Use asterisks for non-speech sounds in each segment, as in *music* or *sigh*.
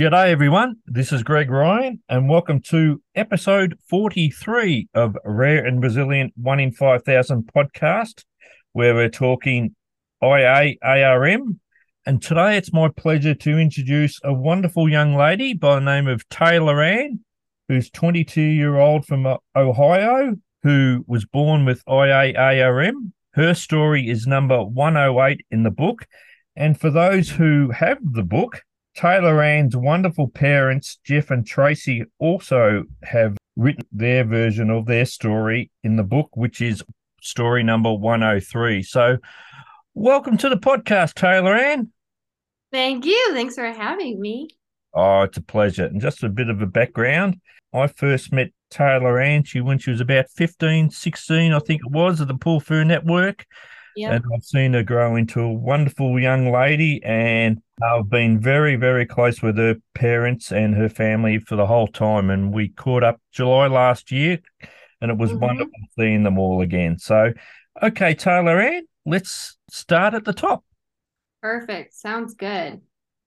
G'day, everyone. This is Greg Ryan, and welcome to episode 43 of Rare and Resilient 1 in 5,000 podcast, where we're talking IAARM. And today it's my pleasure to introduce a wonderful young lady by the name of Taylorann, who's 22 year old from Ohio, who was born with IAARM. Her story is number 108 in the book. And for those who have the book, Taylorann's wonderful parents, Jeff and Tracy, also have written their version of their story in the book, which is story number 103. So, welcome to the podcast, Taylorann. Thank you. Thanks for having me. Oh, it's a pleasure. And just a bit of a background I first met Taylorann she, when she was about 15, 16, I think it was, at the Pull Through Network. Yep. And I've seen her grow into a wonderful young lady, and I've been very, very close with her parents and her family for the whole time. And we caught up July last year, and it was mm-hmm. wonderful seeing them all again. So, okay, Taylorann, let's start at the top. Perfect. Sounds good.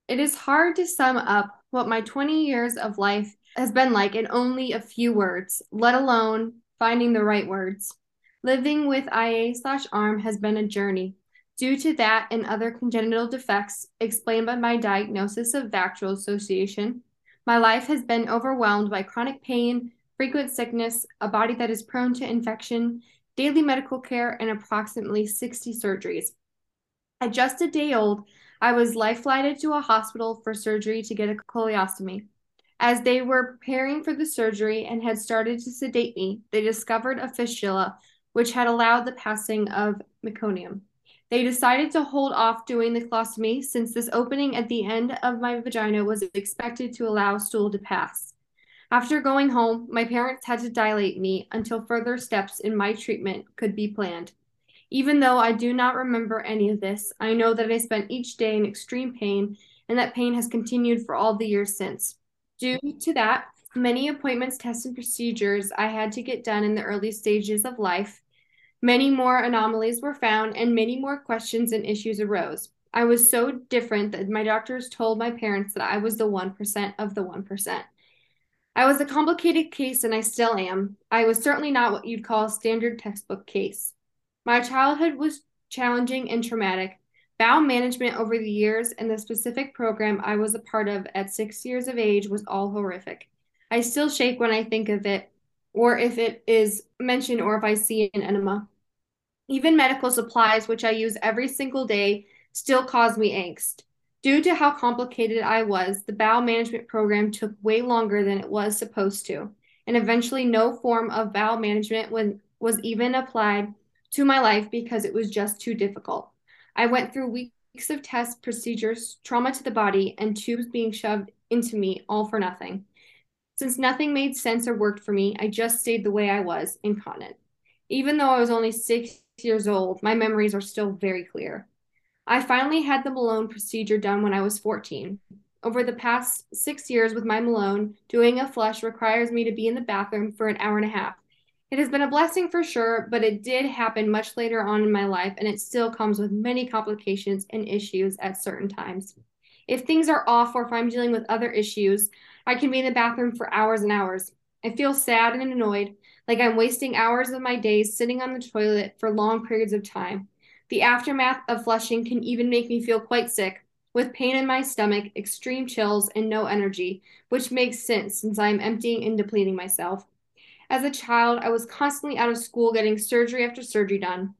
It is hard to sum up what my 20 years of life has been like in only a few words, let alone finding the right words. Living with IA slash ARM has been a journey. Due to that and other congenital defects explained by my diagnosis of VACTERL association, my life has been overwhelmed by chronic pain, frequent sickness, a body that is prone to infection, daily medical care, and approximately 60 surgeries. At just a day old, I was life flighted to a hospital for surgery to get a colostomy. As they were preparing for the surgery and had started to sedate me, they discovered a fistula which had allowed the passing of meconium. They decided to hold off doing the colostomy since this opening at the end of my vagina was expected to allow stool to pass. After going home, my parents had to dilate me until further steps in my treatment could be planned. Even though I do not remember any of this, I know that I spent each day in extreme pain and that pain has continued for all the years since. Due to that, many appointments, tests, and procedures I had to get done in the early stages of life Many more anomalies were found, and many more questions and issues arose. I was so different that my doctors told my parents that I was the 1% of the 1%. I was a complicated case, and I still am. I was certainly not what you'd call a standard textbook case. My childhood was challenging and traumatic. Bowel management over the years and the specific program I was a part of at six years of age was all horrific. I still shake when I think of it, or if it is mentioned, or if I see an enema. Even medical supplies, which I use every single day, still cause me angst. Due to how complicated I was, the bowel management program took way longer than it was supposed to, and eventually no form of bowel management was even applied to my life because it was just too difficult. I went through weeks of tests, procedures, trauma to the body, and tubes being shoved into me, all for nothing. Since nothing made sense or worked for me, I just stayed the way I was, incontinent. Even though I was only six years old, my memories are still very clear. I finally had the Malone procedure done when I was 14. Over the past six years with my Malone, doing a flush requires me to be in the bathroom for an hour and a half. It has been a blessing for sure, but it did happen much later on in my life, and it still comes with many complications and issues at certain times. If things are off or if I'm dealing with other issues, I can be in the bathroom for hours and hours. I feel sad and annoyed, like I'm wasting hours of my days sitting on the toilet for long periods of time. The aftermath of flushing can even make me feel quite sick, with pain in my stomach, extreme chills, and no energy, which makes sense since I am emptying and depleting myself. As a child, I was constantly out of school getting surgery after surgery done.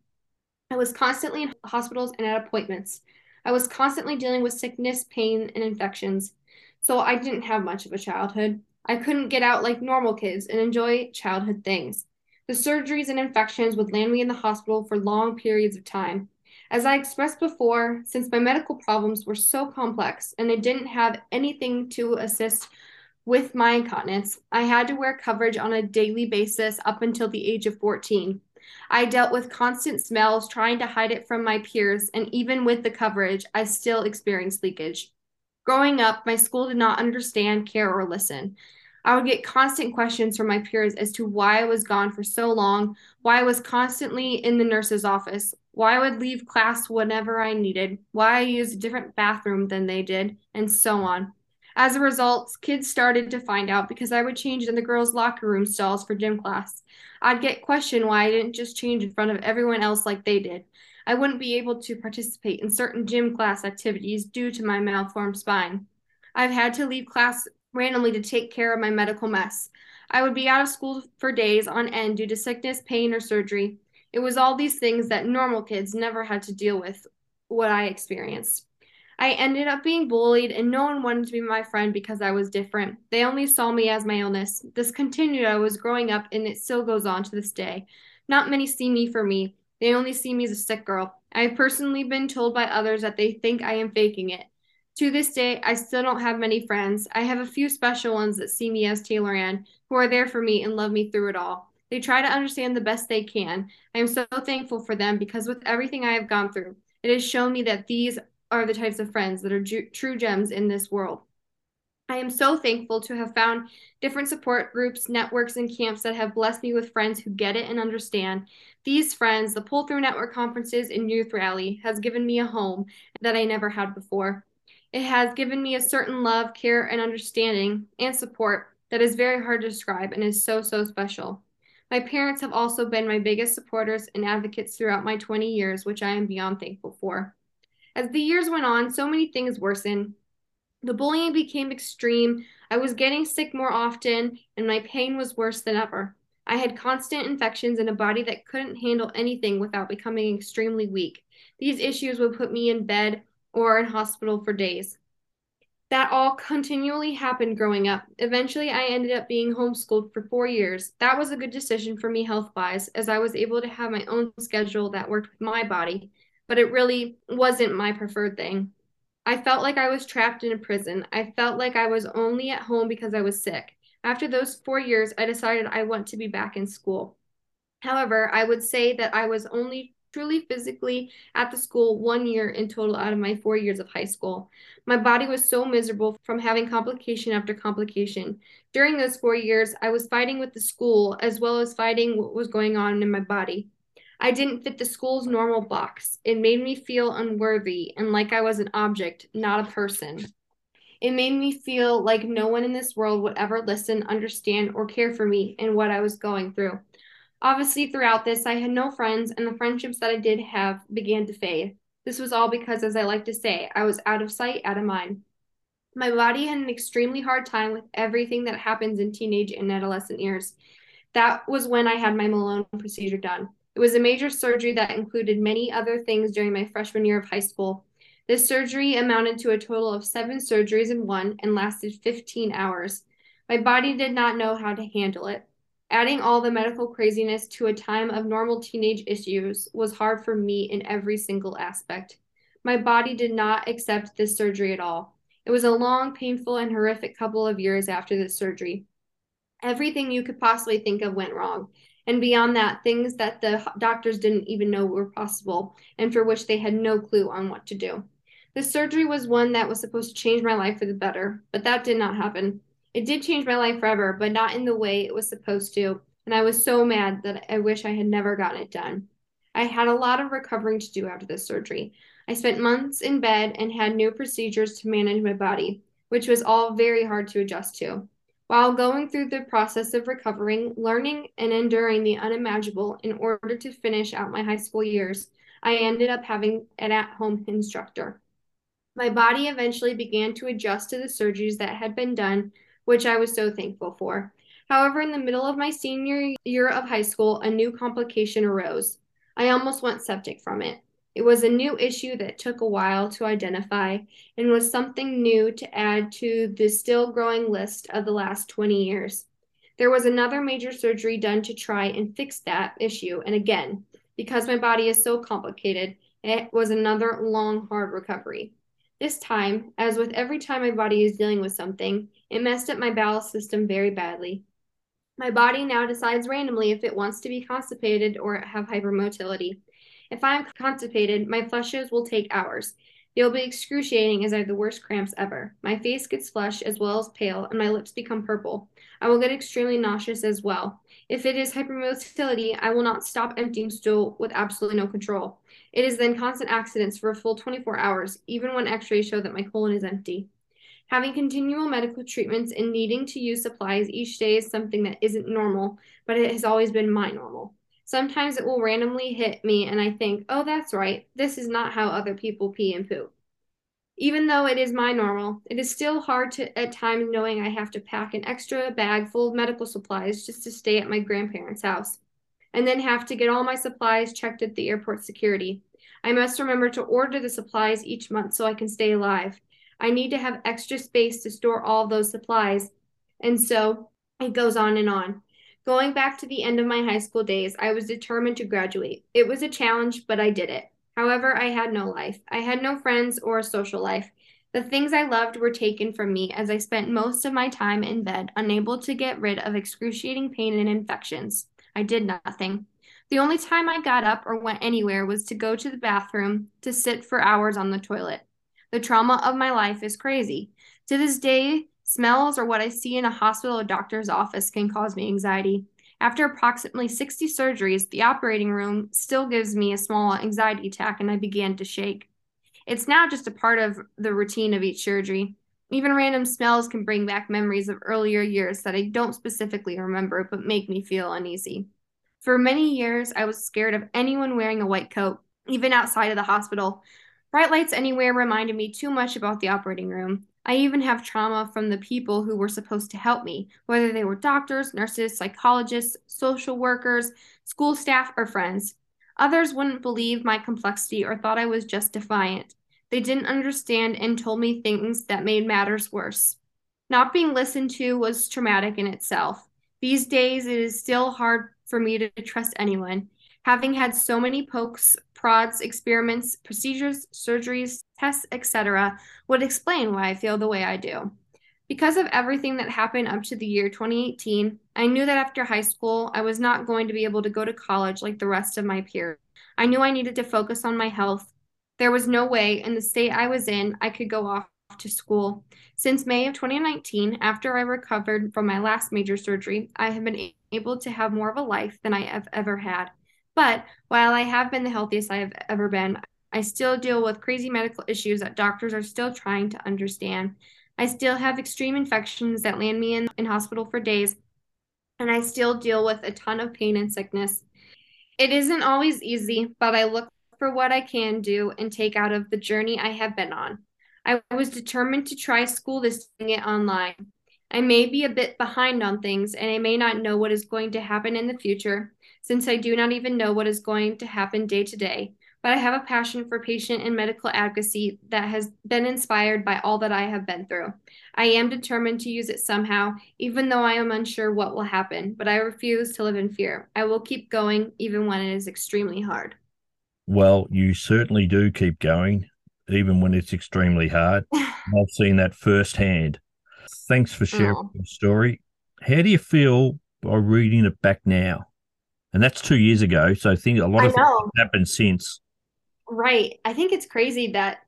I was constantly in hospitals and at appointments. I was constantly dealing with sickness, pain, and infections. So I didn't have much of a childhood. I couldn't get out like normal kids and enjoy childhood things. The surgeries and infections would land me in the hospital for long periods of time. As I expressed before, since my medical problems were so complex and I didn't have anything to assist with my incontinence, I had to wear coverage on a daily basis up until the age of 14. I dealt with constant smells, trying to hide it from my peers, and even with the coverage, I still experienced leakage. Growing up, my school did not understand, care, or listen. I would get constant questions from my peers as to why I was gone for so long, why I was constantly in the nurse's office, why I would leave class whenever I needed, why I used a different bathroom than they did, and so on. As a result, kids started to find out because I would change in the girls' locker room stalls for gym class. I'd get questioned why I didn't just change in front of everyone else like they did. I wouldn't be able to participate in certain gym class activities due to my malformed spine. I've had to leave class randomly to take care of my medical mess. I would be out of school for days on end due to sickness, pain, or surgery. It was all these things that normal kids never had to deal with what I experienced. I ended up being bullied, and no one wanted to be my friend because I was different. They only saw me as my illness. This continued. I was growing up, and it still goes on to this day. Not many see me for me. They only see me as a sick girl. I have personally been told by others that they think I am faking it. To this day, I still don't have many friends. I have a few special ones that see me as Taylorann, who are there for me and love me through it all. They try to understand the best they can. I am so thankful for them because with everything I have gone through, it has shown me that these are the types of friends that are ju- true gems in this world. I am so thankful to have found different support groups, networks, and camps that have blessed me with friends who get it and understand. These friends, the Pull Through Network conferences and Youth Rally, has given me a home that I never had before. It has given me a certain love, care, and understanding and support that is very hard to describe and is so, so special. My parents have also been my biggest supporters and advocates throughout my 20 years, which I am beyond thankful for. As the years went on, so many things worsened. The bullying became extreme. I was getting sick more often, and my pain was worse than ever. I had constant infections in a body that couldn't handle anything without becoming extremely weak. These issues would put me in bed or in hospital for days. That all continually happened growing up. Eventually, I ended up being homeschooled for four years. That was a good decision for me health wise, as I was able to have my own schedule that worked with my body but it really wasn't my preferred thing. I felt like I was trapped in a prison. I felt like I was only at home because I was sick. After those four years, I decided I want to be back in school. However, I would say that I was only truly physically at the school one year in total out of my four years of high school. My body was so miserable from having complication after complication. During those four years, I was fighting with the school as well as fighting what was going on in my body. I didn't fit the school's normal box. It made me feel unworthy and like I was an object, not a person. It made me feel like no one in this world would ever listen, understand, or care for me and what I was going through. Obviously, throughout this, I had no friends, and the friendships that I did have began to fade. This was all because, as I like to say, I was out of sight, out of mind. My body had an extremely hard time with everything that happens in teenage and adolescent years. That was when I had my Malone procedure done. It was a major surgery that included many other things during my freshman year of high school. This surgery amounted to a total of seven surgeries in one and lasted 15 hours. My body did not know how to handle it. Adding all the medical craziness to a time of normal teenage issues was hard for me in every single aspect. My body did not accept this surgery at all. It was a long, painful, and horrific couple of years after this surgery. Everything you could possibly think of went wrong and beyond that, things that the doctors didn't even know were possible and for which they had no clue on what to do. The surgery was one that was supposed to change my life for the better, but that did not happen. It did change my life forever, but not in the way it was supposed to, and I was so mad that I wish I had never gotten it done. I had a lot of recovering to do after this surgery. I spent months in bed and had new procedures to manage my body, which was all very hard to adjust to. While going through the process of recovering, learning, and enduring the unimaginable in order to finish out my high school years, I ended up having an at home instructor. My body eventually began to adjust to the surgeries that had been done, which I was so thankful for. However, in the middle of my senior year of high school, a new complication arose. I almost went septic from it. It was a new issue that took a while to identify and was something new to add to the still growing list of the last 20 years. There was another major surgery done to try and fix that issue, and again, because my body is so complicated, it was another long, hard recovery. This time, as with every time my body is dealing with something, it messed up my bowel system very badly. My body now decides randomly if it wants to be constipated or have hypermotility. If I am constipated, my flushes will take hours. They will be excruciating as I have the worst cramps ever. My face gets flushed as well as pale, and my lips become purple. I will get extremely nauseous as well. If it is hypermotility, I will not stop emptying stool with absolutely no control. It is then constant accidents for a full 24 hours, even when x rays show that my colon is empty. Having continual medical treatments and needing to use supplies each day is something that isn't normal, but it has always been my normal. Sometimes it will randomly hit me and I think, oh, that's right. This is not how other people pee and poop. Even though it is my normal, it is still hard to at times knowing I have to pack an extra bag full of medical supplies just to stay at my grandparents' house, and then have to get all my supplies checked at the airport security. I must remember to order the supplies each month so I can stay alive. I need to have extra space to store all those supplies. And so it goes on and on. Going back to the end of my high school days, I was determined to graduate. It was a challenge, but I did it. However, I had no life. I had no friends or a social life. The things I loved were taken from me as I spent most of my time in bed, unable to get rid of excruciating pain and infections. I did nothing. The only time I got up or went anywhere was to go to the bathroom, to sit for hours on the toilet. The trauma of my life is crazy. To this day, Smells or what I see in a hospital or doctor's office can cause me anxiety. After approximately 60 surgeries, the operating room still gives me a small anxiety attack and I began to shake. It's now just a part of the routine of each surgery. Even random smells can bring back memories of earlier years that I don't specifically remember but make me feel uneasy. For many years, I was scared of anyone wearing a white coat, even outside of the hospital. Bright lights anywhere reminded me too much about the operating room. I even have trauma from the people who were supposed to help me, whether they were doctors, nurses, psychologists, social workers, school staff, or friends. Others wouldn't believe my complexity or thought I was just defiant. They didn't understand and told me things that made matters worse. Not being listened to was traumatic in itself. These days, it is still hard for me to trust anyone. Having had so many pokes prods, experiments, procedures, surgeries, tests, etc., would explain why I feel the way I do. Because of everything that happened up to the year 2018, I knew that after high school, I was not going to be able to go to college like the rest of my peers. I knew I needed to focus on my health. There was no way, in the state I was in, I could go off to school. Since May of 2019, after I recovered from my last major surgery, I have been able to have more of a life than I have ever had. But while I have been the healthiest I have ever been, I still deal with crazy medical issues that doctors are still trying to understand. I still have extreme infections that land me in, in hospital for days, and I still deal with a ton of pain and sickness. It isn't always easy, but I look for what I can do and take out of the journey I have been on. I was determined to try school this it online. I may be a bit behind on things and I may not know what is going to happen in the future, since I do not even know what is going to happen day to day. But I have a passion for patient and medical advocacy that has been inspired by all that I have been through. I am determined to use it somehow, even though I am unsure what will happen, but I refuse to live in fear. I will keep going even when it is extremely hard. Well, you certainly do keep going, even when it's extremely hard. *sighs* I've seen that firsthand. Thanks for sharing oh. your story. How do you feel by reading it back now? And that's two years ago. So I think a lot of things happened since. Right. I think it's crazy that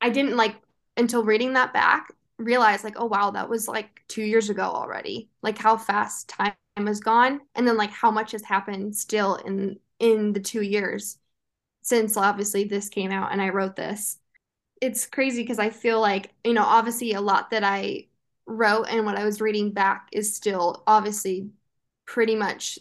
I didn't like until reading that back realize like, oh wow, that was like two years ago already. Like how fast time has gone, and then like how much has happened still in in the two years since obviously this came out and I wrote this. It's crazy because I feel like you know obviously a lot that I wrote and what I was reading back is still obviously pretty much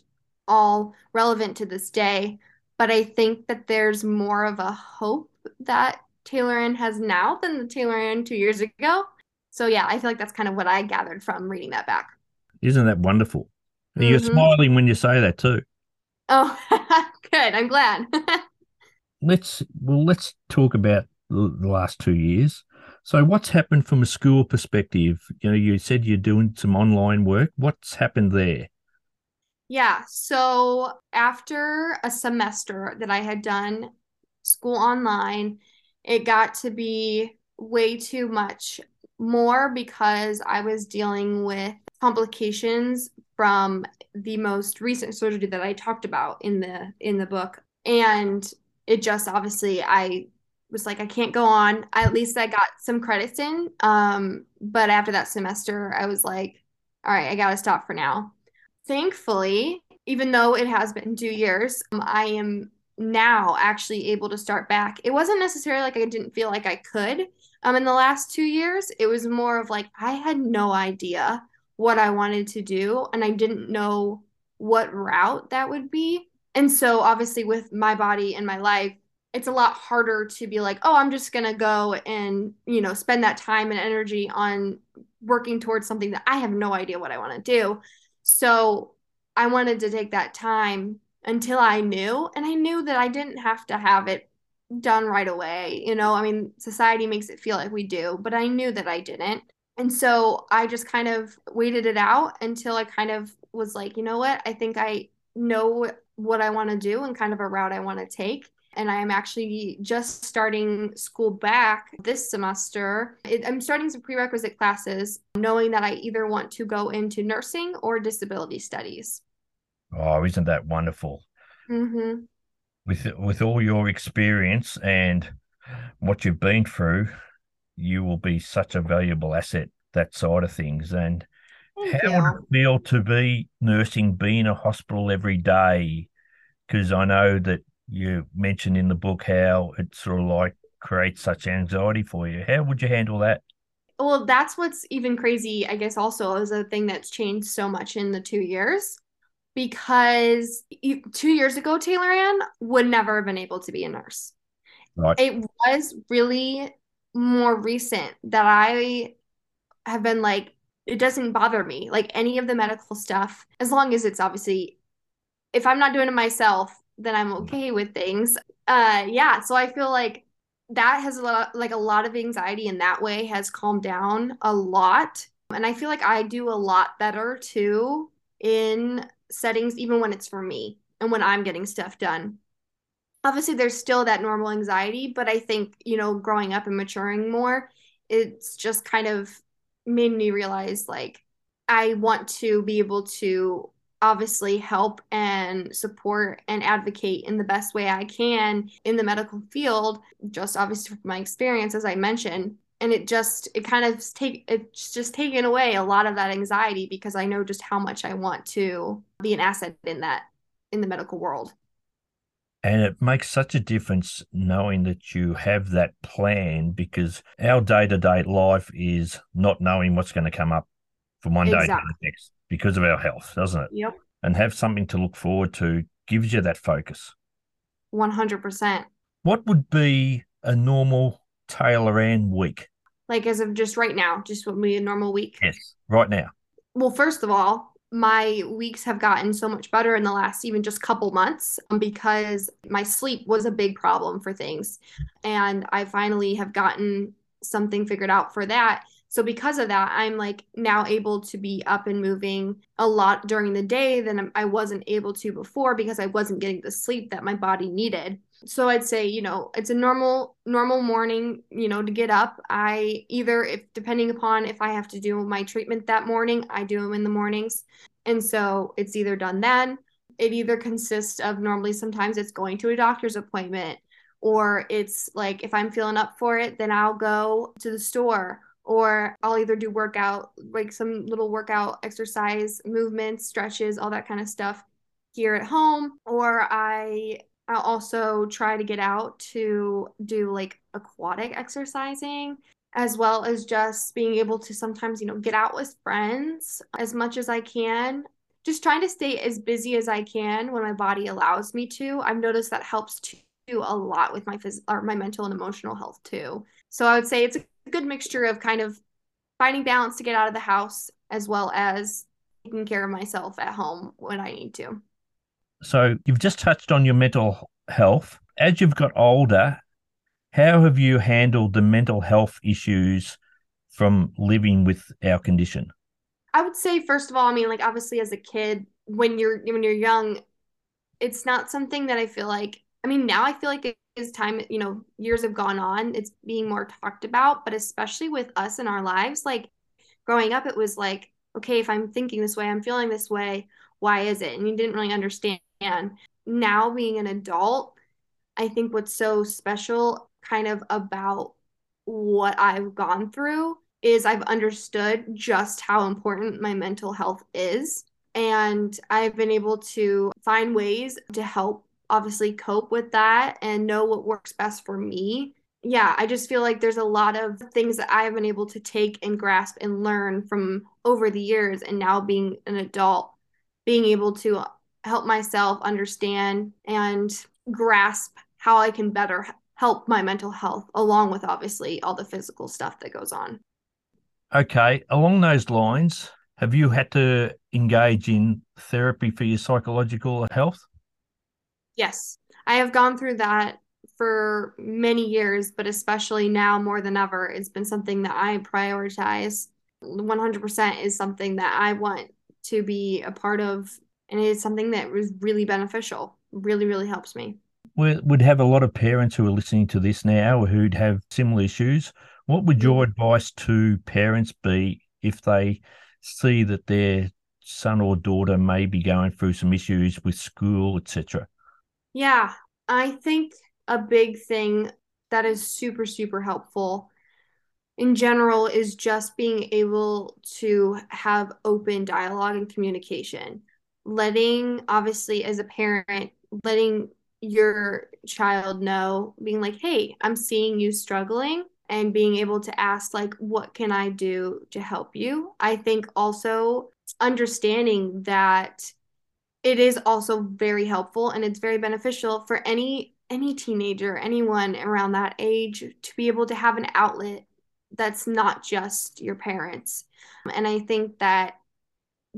all relevant to this day. But I think that there's more of a hope that Taylorann has now than the Taylorann two years ago. So yeah, I feel like that's kind of what I gathered from reading that back. Isn't that wonderful? Mm-hmm. You're smiling when you say that too. Oh, *laughs* good. I'm glad. *laughs* let's well, let's talk about the last two years. So, what's happened from a school perspective? You know, you said you're doing some online work. What's happened there? Yeah. So after a semester that I had done school online, it got to be way too much more because I was dealing with complications from the most recent surgery that I talked about in the in the book and it just obviously I was like I can't go on. At least I got some credits in um but after that semester I was like all right, I got to stop for now thankfully, even though it has been two years, um, I am now actually able to start back. It wasn't necessarily like I didn't feel like I could um in the last 2 years. It was more of like I had no idea what I wanted to do and I didn't know what route that would be. And so obviously with my body and my life it's a lot harder to be like, oh, I'm just gonna go and you know spend that time and energy on working towards something that I have no idea what I want to do. So I wanted to take that time until I knew, and I knew that I didn't have to have it done right away. You know, I mean, society makes it feel like we do, but I knew that I didn't. And so I just kind of waited it out until I kind of was like, you know what? I think I know what I want to do and kind of a route I want to take and I am actually just starting school back this semester. It, I'm starting some prerequisite classes, knowing that I either want to go into nursing or disability studies. Oh, isn't that wonderful? Mm-hmm. With with all your experience and what you've been through, you will be such a valuable asset that side of things. And Thank how you. would it feel to be nursing, be in a hospital every day? Because I know that you mentioned in the book how it sort of like creates such anxiety for you. How would you handle that? Well, that's what's even crazy, I guess, also is a thing that's changed so much in the two years. Because two years ago, Taylorann would never have been able to be a nurse. Right. It was really more recent that I have been like, it doesn't bother me. Like any of the medical stuff, as long as it's obviously, if I'm not doing it myself, then I'm okay with things. Uh yeah, so I feel like that has a lot like a lot of anxiety in that way has calmed down a lot. And I feel like I do a lot better too in settings even when it's for me and when I'm getting stuff done. Obviously there's still that normal anxiety, but I think, you know, growing up and maturing more, it's just kind of made me realize like I want to be able to obviously help and support and advocate in the best way I can in the medical field, just obviously from my experience, as I mentioned. And it just, it kind of take, it's just taken away a lot of that anxiety because I know just how much I want to be an asset in that, in the medical world. And it makes such a difference knowing that you have that plan because our day to day life is not knowing what's going to come up from one exactly. day to the next because of our health, doesn't it? Yep. And have something to look forward to gives you that focus. 100%. What would be a normal Taylorann week? Like as of just right now, just what would be a normal week? Yes, right now. Well, first of all, my weeks have gotten so much better in the last even just couple months um, because my sleep was a big problem for things and i finally have gotten something figured out for that so because of that, I'm like now able to be up and moving a lot during the day than I wasn't able to before because I wasn't getting the sleep that my body needed. So I'd say, you know, it's a normal normal morning, you know, to get up. I either if depending upon if I have to do my treatment that morning, I do them in the mornings. And so it's either done then. It either consists of normally sometimes it's going to a doctor's appointment or it's like if I'm feeling up for it, then I'll go to the store or I'll either do workout, like some little workout exercise, movements, stretches, all that kind of stuff here at home, or I I'll also try to get out to do like aquatic exercising as well as just being able to sometimes, you know, get out with friends as much as I can. Just trying to stay as busy as I can when my body allows me to. I've noticed that helps too a lot with my phys- or my mental and emotional health too. So I would say it's a good mixture of kind of finding balance to get out of the house as well as taking care of myself at home when I need to. So you've just touched on your mental health. As you've got older, how have you handled the mental health issues from living with our condition? I would say first of all, I mean like obviously as a kid when you're when you're young, it's not something that I feel like I mean now I feel like as time, you know, years have gone on, it's being more talked about, but especially with us in our lives, like growing up, it was like, okay, if I'm thinking this way, I'm feeling this way, why is it? And you didn't really understand. Now, being an adult, I think what's so special kind of about what I've gone through is I've understood just how important my mental health is. And I've been able to find ways to help obviously cope with that and know what works best for me. Yeah, I just feel like there's a lot of things that I've been able to take and grasp and learn from over the years and now being an adult, being able to help myself understand and grasp how I can better help my mental health along with obviously all the physical stuff that goes on. Okay, along those lines, have you had to engage in therapy for your psychological health? Yes, I have gone through that for many years, but especially now more than ever, it's been something that I prioritize. 100% is something that I want to be a part of, and it's something that was really beneficial, really, really helps me. We would have a lot of parents who are listening to this now who'd have similar issues. What would your mm. advice to parents be if they see that their son or daughter may be going through some issues with school, etc.? Yeah, I think a big thing that is super, super helpful in general is just being able to have open dialogue and communication. Letting, obviously, as a parent, letting your child know, being like, hey, I'm seeing you struggling, and being able to ask, like, what can I do to help you? I think also understanding that it is also very helpful and it's very beneficial for any any teenager anyone around that age to be able to have an outlet that's not just your parents. And i think that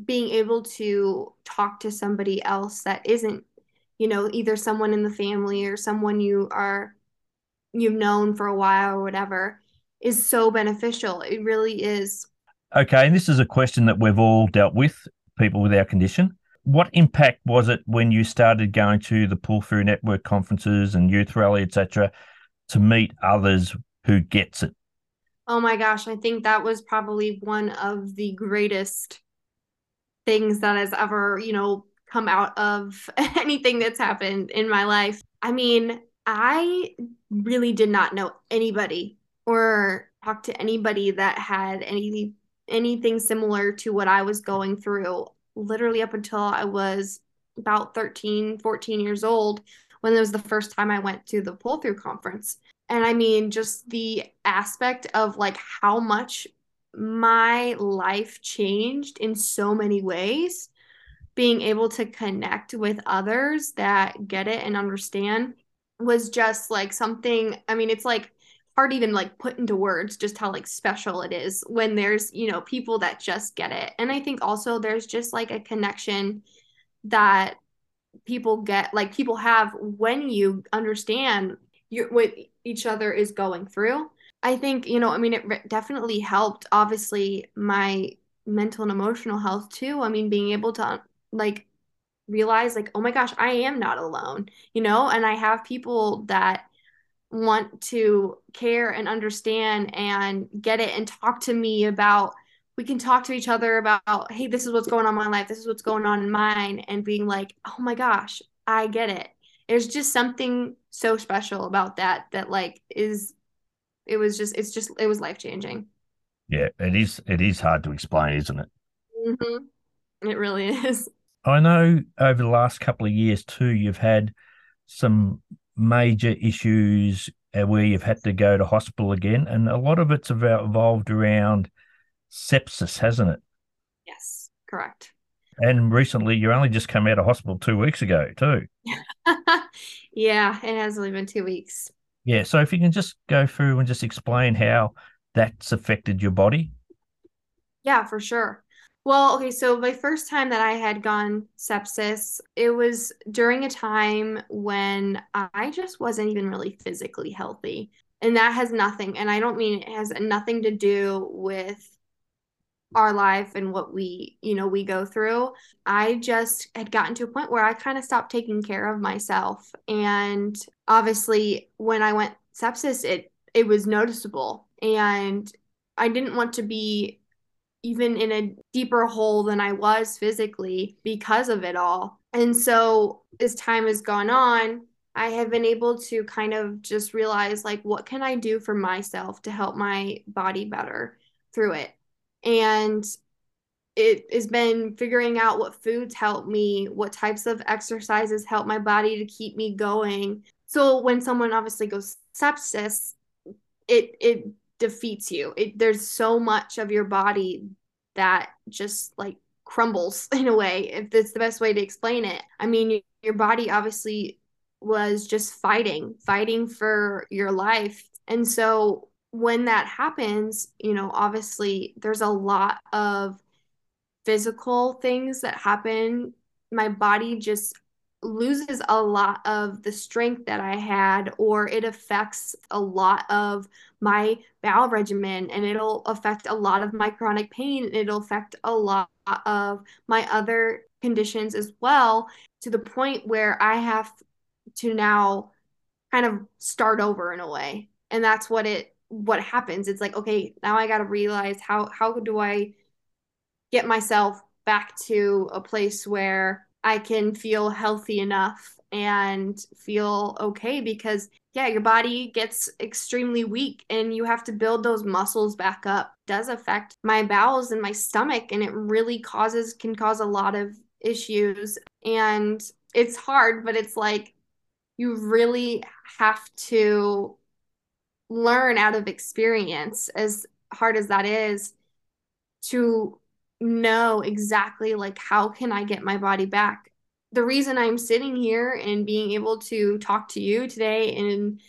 being able to talk to somebody else that isn't you know either someone in the family or someone you are you've known for a while or whatever is so beneficial. It really is. Okay and this is a question that we've all dealt with people with our condition what impact was it when you started going to the pull through network conferences and youth rally etc to meet others who gets it? Oh my gosh i think that was probably one of the greatest things that has ever you know come out of *laughs* anything that's happened in my life. I mean i really did not know anybody or talk to anybody that had any anything similar to what i was going through literally up until I was about 13, 14 years old when it was the first time I went to the pull through conference. And I mean, just the aspect of like how much my life changed in so many ways, being able to connect with others that get it and understand was just like something. I mean, it's like hard even like put into words just how like special it is when there's you know people that just get it. And i think also there's just like a connection that people get like people have when you understand your what each other is going through. I think you know i mean it definitely helped obviously my mental and emotional health too. I mean being able to like realize like oh my gosh i am not alone you know? And i have people that want to care and understand and get it and talk to me about we can talk to each other about hey this is what's going on in my life. This is what's going on in mine. And being like oh my gosh i get it. There's just something so special about that that like is it was just it's just it was life changing yeah it is it is hard to explain isn't it? Mm-hmm. it really *laughs* is. I know over the last couple of years too you've had some major issues uh, where you've had to go to hospital again, and a lot of it's about evolved around sepsis, hasn't it? Yes, correct. And recently, you only just come out of hospital two weeks ago, too. *laughs* yeah, it has only been two weeks. Yeah, so if you can just go through and just explain how that's affected your body. Yeah, for sure. Well, okay, so my first time that I had gone sepsis, it was during a time when I just wasn't even really physically healthy. And that has nothing, and I don't mean it has nothing to do with our life and what we, you know, we go through. I just had gotten to a point where I kind of stopped taking care of myself. And obviously, when I went sepsis, it it was noticeable. And I didn't want to be even in a deeper hole than I was physically because of it all. And so as time has gone on, I have been able to kind of just realize like what can I do for myself to help my body better through it. And it has been figuring out what foods help me, what types of exercises help my body to keep me going. So when someone obviously goes sepsis, it it defeats you. It, there's so much of your body that just like crumbles *laughs* in a way, if that's the best way to explain it. I mean, your body obviously was just fighting, fighting for your life. And so when that happens, you know, obviously there's a lot of physical things that happen. My body just loses a lot of the strength that I had, or it affects a lot of my bowel regimen, and it'll affect a lot of my chronic pain. and It'll affect a lot of my other conditions as well, to the point where I have to now kind of start over in a way. And that's what it what happens. It's like, okay, now I got to realize how how do I get myself back to a place where I can feel healthy enough and feel okay because yeah your body gets extremely weak and you have to build those muscles back up. It does affect my bowels and my stomach and it really causes can cause a lot of issues. And it's hard but it's like you really have to learn out of experience as hard as that is to know exactly like how can I get my body back. The reason I'm sitting here and being able to talk to you today and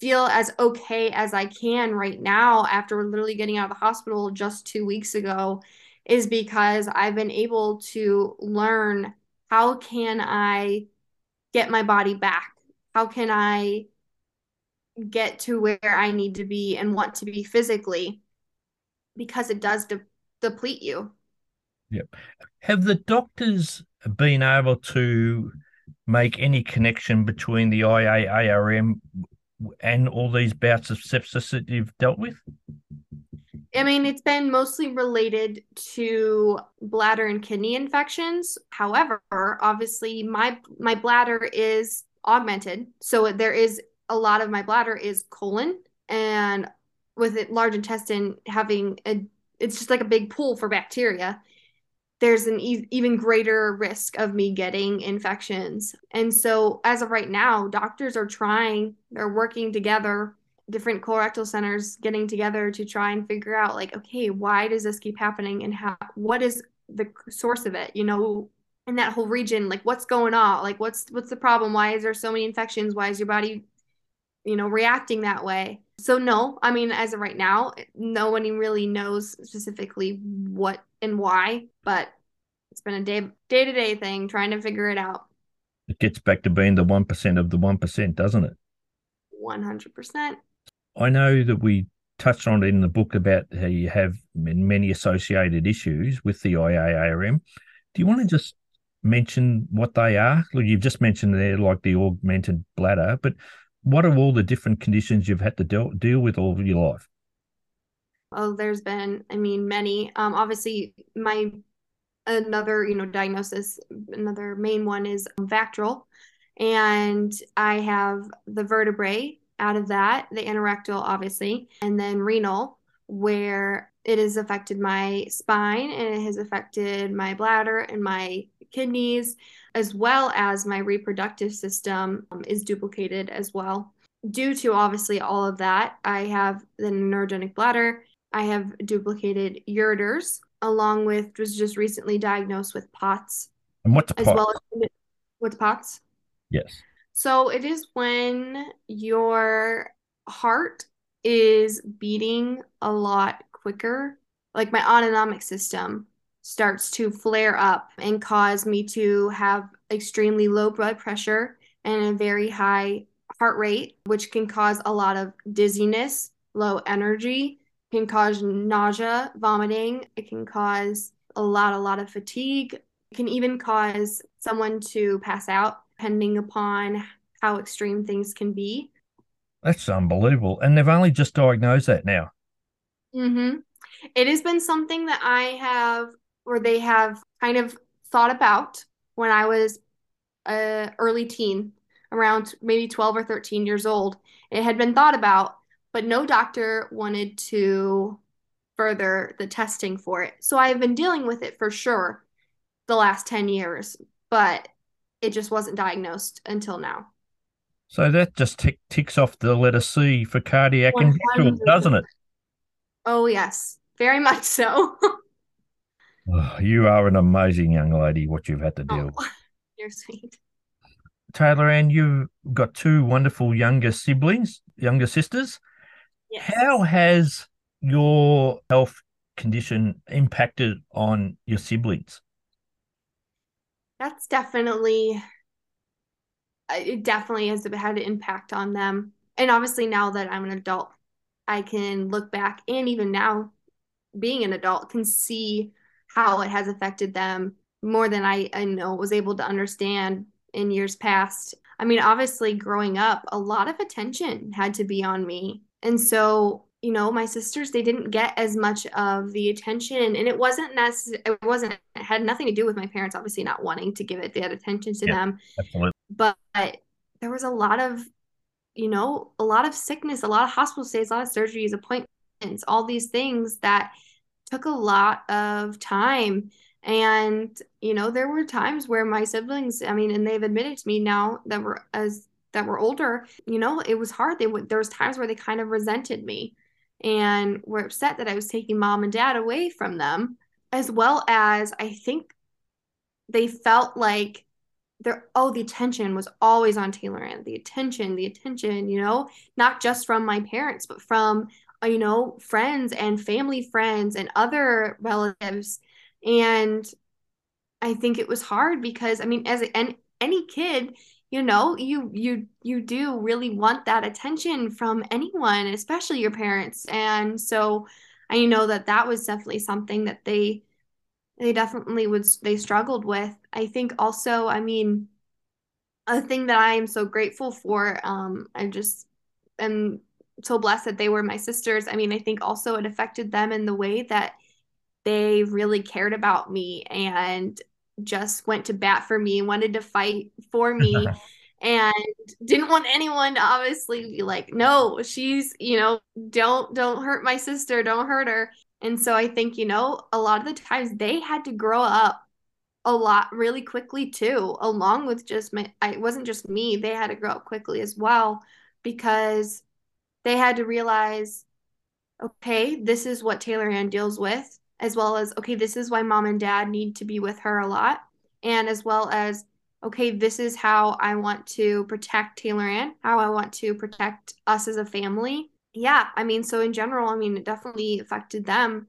feel as okay as I can right now after literally getting out of the hospital just 2 weeks ago is because I've been able to learn how can I get my body back? How can I get to where I need to be and want to be physically because it does de- deplete you. Yep. Have the doctors been able to make any connection between the IAARM and all these bouts of sepsis that you've dealt with? I mean, it's been mostly related to bladder and kidney infections. However, obviously, my my bladder is augmented, so there is a lot of my bladder is colon, and with it large intestine having a, it's just like a big pool for bacteria there's an e- even greater risk of me getting infections. And so, as of right now, doctors are trying, they're working together, different colorectal centers getting together to try and figure out, like, okay, why does this keep happening and how, what is the source of it? You know, in that whole region, like, what's going on? Like, what's, what's the problem? Why is there so many infections? Why is your body, you know, reacting that way? So, no, I mean, as of right now, eh, no one really knows specifically what and why, but it's been a day day to day thing trying to figure it out. It gets back to being the one percent of the one percent, doesn't it? One hundred percent. I know that we touched on it in the book about how you have many associated issues with the IAARM. Do you want to just mention what they are? Look, you've just mentioned there, like the augmented bladder, but what are all the different conditions you've had to deal, deal with all of your life? Oh, there's been, I mean, many. Um, obviously, my another, you know, diagnosis, another main one is VACTERL, and I have the vertebrae out of that, the anorectal, obviously, and then renal, where it has affected my spine and it has affected my bladder and my kidneys, as well as my reproductive system um, is duplicated as well. Due to obviously all of that, I have the neurogenic bladder. I have duplicated ureters, along with was just recently diagnosed with POTS. And what's as POTS? well as with POTS? Yes. So it is when your heart is beating a lot quicker. Like my autonomic system starts to flare up and cause me to have extremely low blood pressure and a very high heart rate, which can cause a lot of dizziness, low energy, can cause nausea, vomiting. It can cause a lot, a lot of fatigue. It can even cause someone to pass out, depending upon how extreme things can be. That's unbelievable. And they've only just diagnosed that now. Mm-hmm. It has been something that I have, or they have kind of thought about when I was a early teen, around maybe 12 or 13 years old. It had been thought about, but no doctor wanted to further the testing for it. So I've been dealing with it for sure the last 10 years, but it just wasn't diagnosed until now. So that just tick, ticks off the letter C for cardiac and doesn't it? Oh, yes, very much so. *laughs* oh, you are an amazing young lady, what you've had to deal oh. *laughs* You're sweet. Taylorann, you've got two wonderful younger siblings, younger sisters. Yes. How has your health condition impacted on your siblings? That's definitely uh, it definitely has had an impact on them. And obviously now that I'm an adult, I can look back and even now being an adult can see how it has affected them more than I, I know was able to understand in years past. I mean, obviously growing up, a lot of attention had to be on me. And so you know my sisters they didn't get as much of the attention and it wasn't necessary it wasn't it had nothing to do with my parents obviously not wanting to give it that attention to yeah, them absolutely. but there was a lot of you know a lot of sickness a lot of hospital stays a lot of surgeries appointments all these things that took a lot of time. And you know there were times where my siblings i mean and they've admitted to me now that were as that were older you know it was hard. They would there was times where they kind of resented me and were upset that I was taking mom and dad away from them, as well as I think they felt like their oh the attention was always on Taylor and the attention the attention you know not just from my parents but from you know friends and family friends and other relatives. And I think it was hard because I mean as an any kid you know you you you do really want that attention from anyone especially your parents. And so i know that that was definitely something that they they definitely would they struggled with. I think also i mean a thing that i am so grateful for um i just am so blessed that they were my sisters i mean i think also it affected them in the way that they really cared about me and just went to bat for me, wanted to fight for me, *laughs* and didn't want anyone to obviously be like, no, she's, you know, don't don't hurt my sister, don't hurt her. And so I think, you know, a lot of the times they had to grow up a lot really quickly too, along with just my I, it wasn't just me, they had to grow up quickly as well because they had to realize okay, this is what Taylorann deals with as well as, okay, this is why mom and dad need to be with her a lot. And as well as, okay, this is how I want to protect Taylorann, how I want to protect us as a family. Yeah, I mean, so in general, I mean, it definitely affected them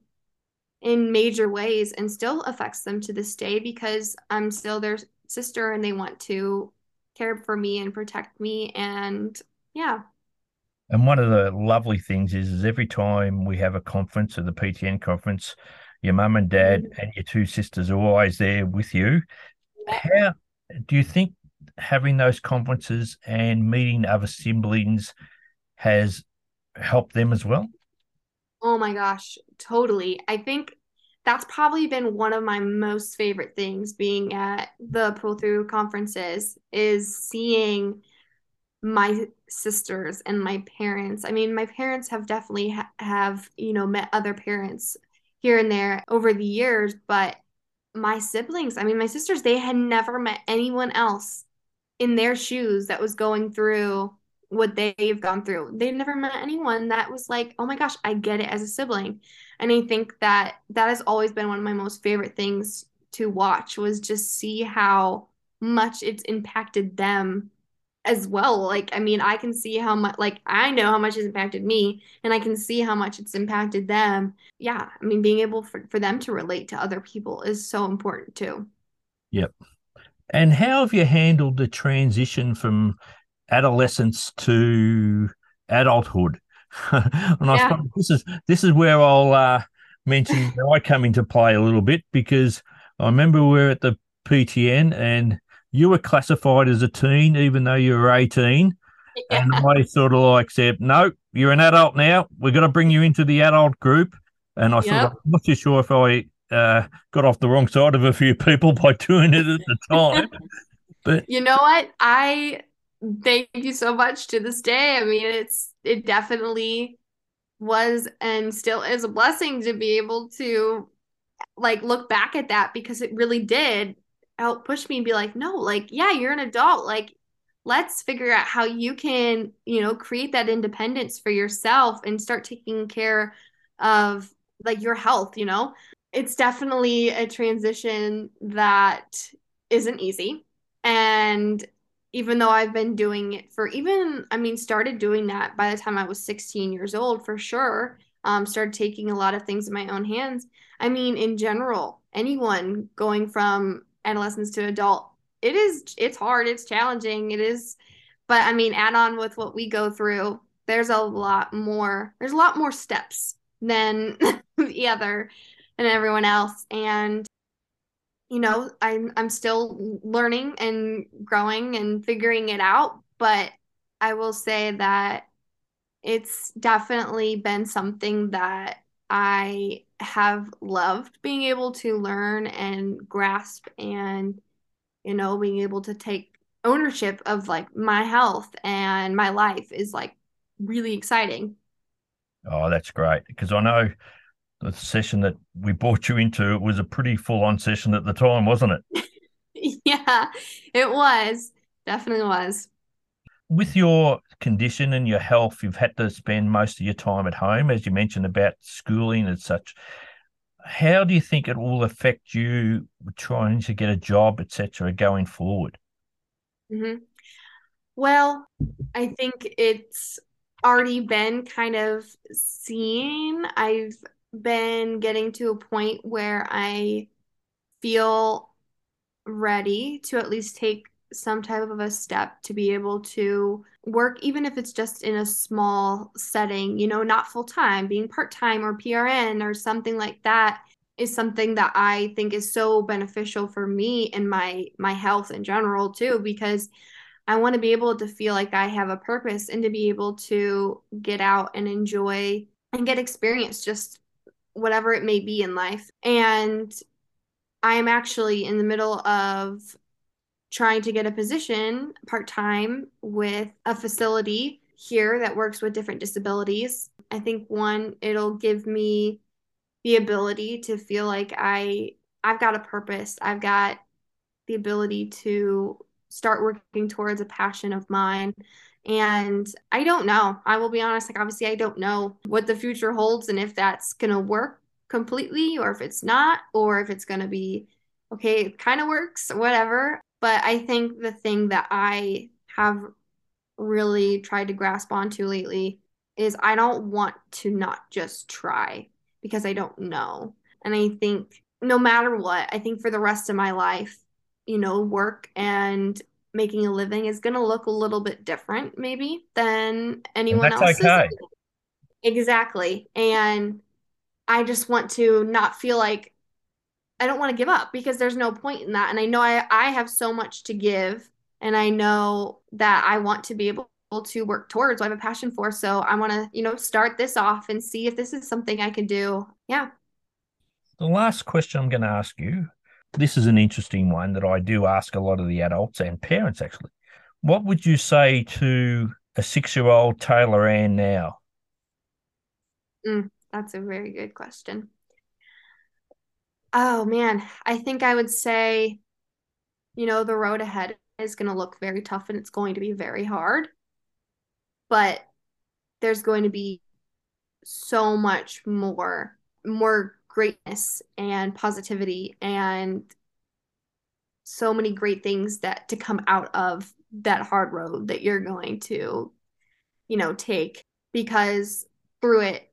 in major ways and still affects them to this day because I'm still their sister and they want to care for me and protect me. And yeah. And one of the lovely things is, is every time we have a conference or the PTN conference, your mum and dad mm. and your two sisters are always there with you. How do you think having those conferences and meeting other siblings has helped them as well? Oh my gosh, totally. I think that's probably been one of my most favorite things being at the pull through conferences is seeing my sisters and my parents. I mean, my parents have definitely ha- have, you know, met other parents here and there over the years, but my siblings, I mean, my sisters, they had never met anyone else in their shoes that was going through what they've gone through. They've never met anyone that was like, oh my gosh, I get it as a sibling. And I think that that has always been one of my most favorite things to watch was just see how much it's impacted them as well. Like, I mean, I can see how much, like, I know how much has impacted me, and I can see how much it's impacted them. Yeah. I mean, being able for, for them to relate to other people is so important too. Yep. And how have you handled the transition from adolescence to adulthood? *laughs* and I yeah. this is this is where I'll uh, mention I come into play a little bit because I remember we are at the PTN and you were classified as a teen, even though you were 18. Yeah. And I sort of like said, no, you're an adult now. We're going to bring you into the adult group. And I yep. sort of, I'm not too sure if I uh, got off the wrong side of a few people by *laughs* doing it at the time. but you know what? I thank you so much to this day. I mean, it's, it definitely was and still is a blessing to be able to like look back at that because it really did help push me and be like, no, like, yeah, you're an adult. Like, let's figure out how you can, you know, create that independence for yourself and start taking care of like your health, you know? It's definitely a transition that isn't easy. And even though I've been doing it for even, I mean, started doing that by the time I was 16 years old for sure. Um, started taking a lot of things in my own hands. I mean, in general, anyone going from adolescence to adult, it is, it's hard, it's challenging, it is, but I mean, add on with what we go through, there's a lot more, there's a lot more steps than *laughs* the other than everyone else. And you know, I'm I'm still learning and growing and figuring it out, but I will say that it's definitely been something that I have loved being able to learn and grasp and you know, being able to take ownership of like my health and my life is like really exciting. Oh, that's great because I know the session that we brought you into was a pretty full on session at the time, wasn't it? *laughs* yeah, it was. Definitely was. With your condition and your health, you've had to spend most of your time at home, as you mentioned about schooling and such. How do you think it will affect you trying to get a job, etc., going forward? Mm-hmm. Well, I think it's already been kind of seen. I've been getting to a point where I feel ready to at least take some type of a step to be able to work, even if it's just in a small setting, you know, not full time, being part time or PRN or something like that is something that I think is so beneficial for me and my my health in general too because I want to be able to feel like I have a purpose and to be able to get out and enjoy and get experience just whatever it may be in life. And I am actually in the middle of trying to get a position part time with a facility here that works with different disabilities. I think one, it'll give me the ability to feel like I I've got a purpose. I've got the ability to start working towards a passion of mine and I don't know. I will be honest, like obviously I don't know what the future holds and if that's going to work completely or if it's not or if it's going to be okay, it kind of works, whatever. But I think the thing that I have really tried to grasp onto lately is I don't want to not just try because I don't know. And I think no matter what, I think for the rest of my life, you know, work and making a living is going to look a little bit different maybe than anyone else. Okay. Exactly. And I just want to not feel like I don't want to give up because there's no point in that. And I know I, I have so much to give and I know that I want to be able to work towards what I have a passion for. So I want to, you know, start this off and see if this is something I can do. Yeah. The last question I'm going to ask you this is an interesting one that I do ask a lot of the adults and parents actually. What would you say to a six year old Taylorann now? Mm, that's a very good question. Oh man, I think I would say, you know, the road ahead is going to look very tough and it's going to be very hard. But there's going to be so much more, more greatness and positivity and so many great things that to come out of that hard road that you're going to you know take because through it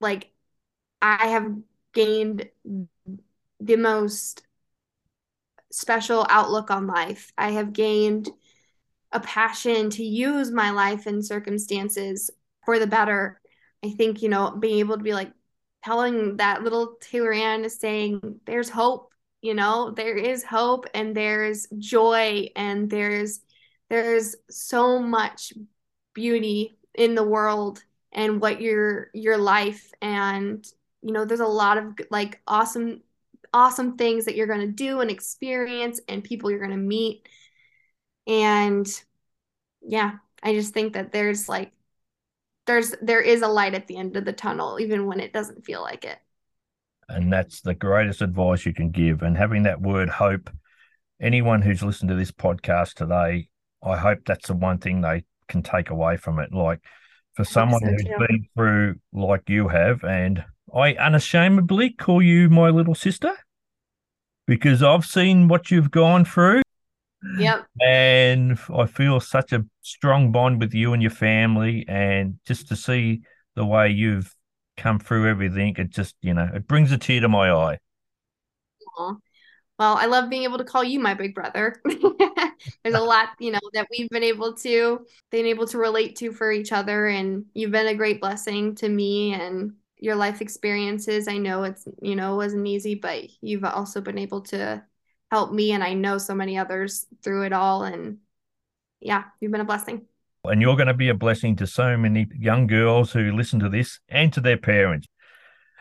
like i have gained the most special outlook on life. I have gained a passion to use my life and circumstances for the better. I think you know being able to be like telling that little Taylorann is saying there's hope, you know, there is hope and there's joy and there's there's so much beauty in the world and what your your life and you know there's a lot of like awesome awesome things that you're going to do and experience and people you're going to meet and yeah i just think that there's like there's there is a light at the end of the tunnel, even when it doesn't feel like it. And that's the greatest advice you can give. And having that word hope, anyone who's listened to this podcast today, I hope that's the one thing they can take away from it. Like for someone so who's been through like you have, and I unashamedly call you my little sister because I've seen what you've gone through. Yep. And I feel such a strong bond with you and your family. And just to see the way you've come through everything, it just, you know, it brings a tear to my eye. Aww. Well, I love being able to call you my big brother. *laughs* There's a lot, you know, that we've been able to been able to relate to for each other and you've been a great blessing to me and your life experiences. I know it's, you know, wasn't easy, but you've also been able to help me and I know so many others through it all and yeah, you've been a blessing. And you're going to be a blessing to so many young girls who listen to this and to their parents.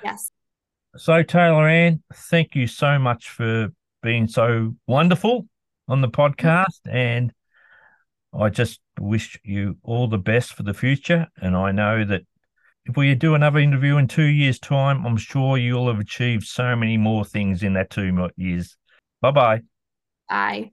Yes. So, Taylorann, thank you so much for being so wonderful on the podcast. And I just wish you all the best for the future. And I know that if we do another interview in two years' time, I'm sure you'll have achieved so many more things in that two years. Bye-bye. Bye.